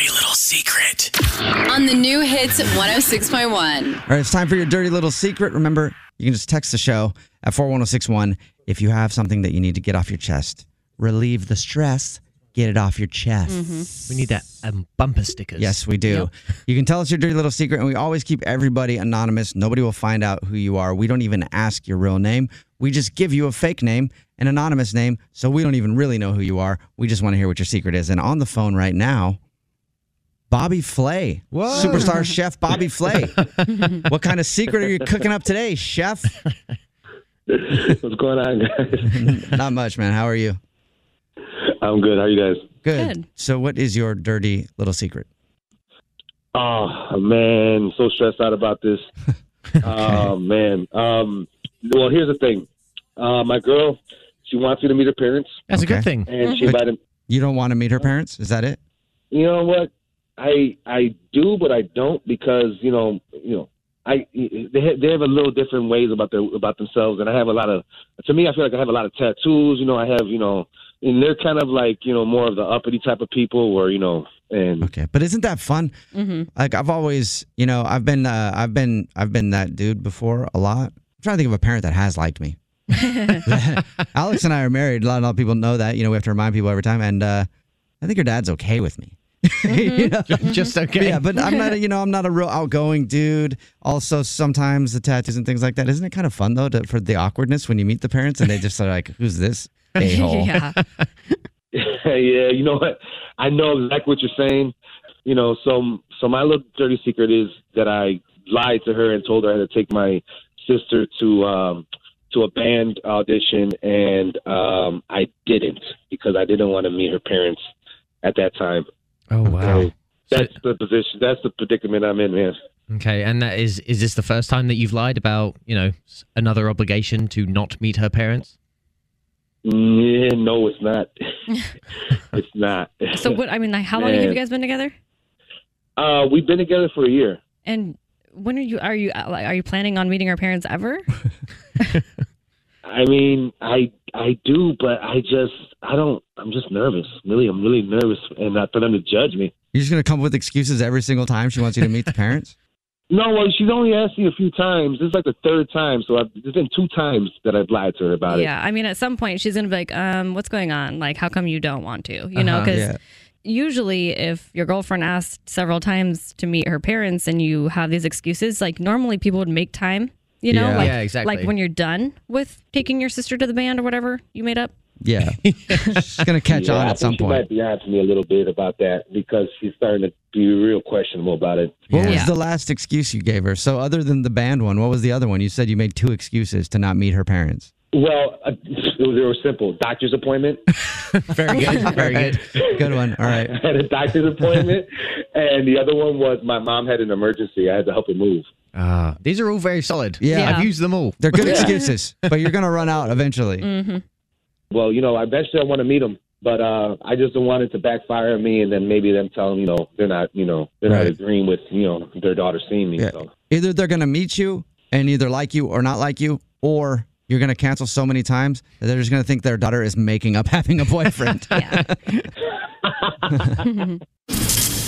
dirty little secret. On the new hits 106.1. All right, it's time for your dirty little secret. Remember, you can just text the show at 41061 if you have something that you need to get off your chest. Relieve the stress, get it off your chest. We need that um, bumper stickers. Yes, we do. You can tell us your dirty little secret, and we always keep everybody anonymous. Nobody will find out who you are. We don't even ask your real name. We just give you a fake name, an anonymous name, so we don't even really know who you are. We just want to hear what your secret is. And on the phone right now, Bobby Flay, superstar chef Bobby Flay. what kind of secret are you cooking up today, chef? What's going on, guys? Not much, man. How are you? I'm good. How are you guys? Good. Good. So, what is your dirty little secret? Oh man, so stressed out about this. Oh man. Um, well, here's the thing. Uh, my girl, she wants me to meet her parents, That's a good thing. and she But- invited. You don't want to meet her parents? Is that it? You know what? I I do, but I don't because you know you know I they have, they have a little different ways about their about themselves, and I have a lot of. To me, I feel like I have a lot of tattoos. You know, I have you know, and they're kind of like you know more of the uppity type of people, where you know, and Okay, but isn't that fun? Mm-hmm. Like I've always, you know, I've been, uh, I've been, I've been that dude before a lot. I'm trying to think of a parent that has liked me. Alex and I are married. A lot, a lot of people know that. You know, we have to remind people every time. And uh, I think your dad's okay with me. You know? Just okay. Yeah, but I'm not, a, you know, I'm not a real outgoing dude. Also, sometimes the tattoos and things like that. Isn't it kind of fun though to, for the awkwardness when you meet the parents and they just are like, "Who's this a hole?" yeah. yeah, you know what? I know exactly what you're saying. You know, so so my little dirty secret is that I lied to her and told her I had to take my sister to um to a band audition and um I didn't because I didn't want to meet her parents at that time. Oh wow. So that's the position that's the predicament I'm in, man. Okay, and that is is this the first time that you've lied about you know another obligation to not meet her parents? Yeah, no, it's not. it's not. So what? I mean, like, how long have you guys been together? Uh, we've been together for a year. And when are you? Are you? uh, Are you planning on meeting her parents ever? I mean, I I do, but I just I don't. I'm just nervous. Really, I'm really nervous, and not for them to judge me. You're just gonna come up with excuses every single time she wants you to meet the parents. No, well, she's only asked me a few times. This is like the third time, so I've, there's been two times that I've lied to her about it. yeah. I mean, at some point she's gonna be like, um, what's going on? Like, how come you don't want to? You know, Uh-huh, because yeah. usually if your girlfriend asked several times to meet her parents and you have these excuses, like normally people would make time. You know, Yeah. like Yeah, exactly. like when you're done with taking your sister to the band or whatever you made up. Yeah, she's gonna catch Yeah, on I at some think she point. might be on to me a little bit about that because she's starting to be real questionable about it. What was the last excuse you gave her? So other than the band one, what was the other one? You said you made two excuses to not meet her parents. Well, uh, it was, it simple. Doctor's appointment. Very good. Very good. Good one. All right. I had a doctor's appointment, and the other one was my mom had an emergency. I had to help her move. Ah, these are all very solid. Yeah. Yeah. I've used them all. They're good Yeah. excuses, but you're gonna run out eventually. Mm-hmm. Well, you know, eventually I want to meet him. But uh, I just don't want it to backfire on me, and then maybe them telling you know they're not you know they're not agreeing with you know their daughter seeing me. Yeah. So Either they're going to meet you and either like you or not like you, or you're going to cancel so many times that they're just going to think their daughter is making up having a boyfriend.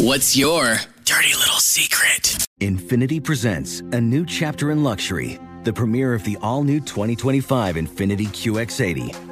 What's your dirty little secret? Infiniti presents a new chapter in luxury, the premiere of the all new 2025 Infiniti QX80,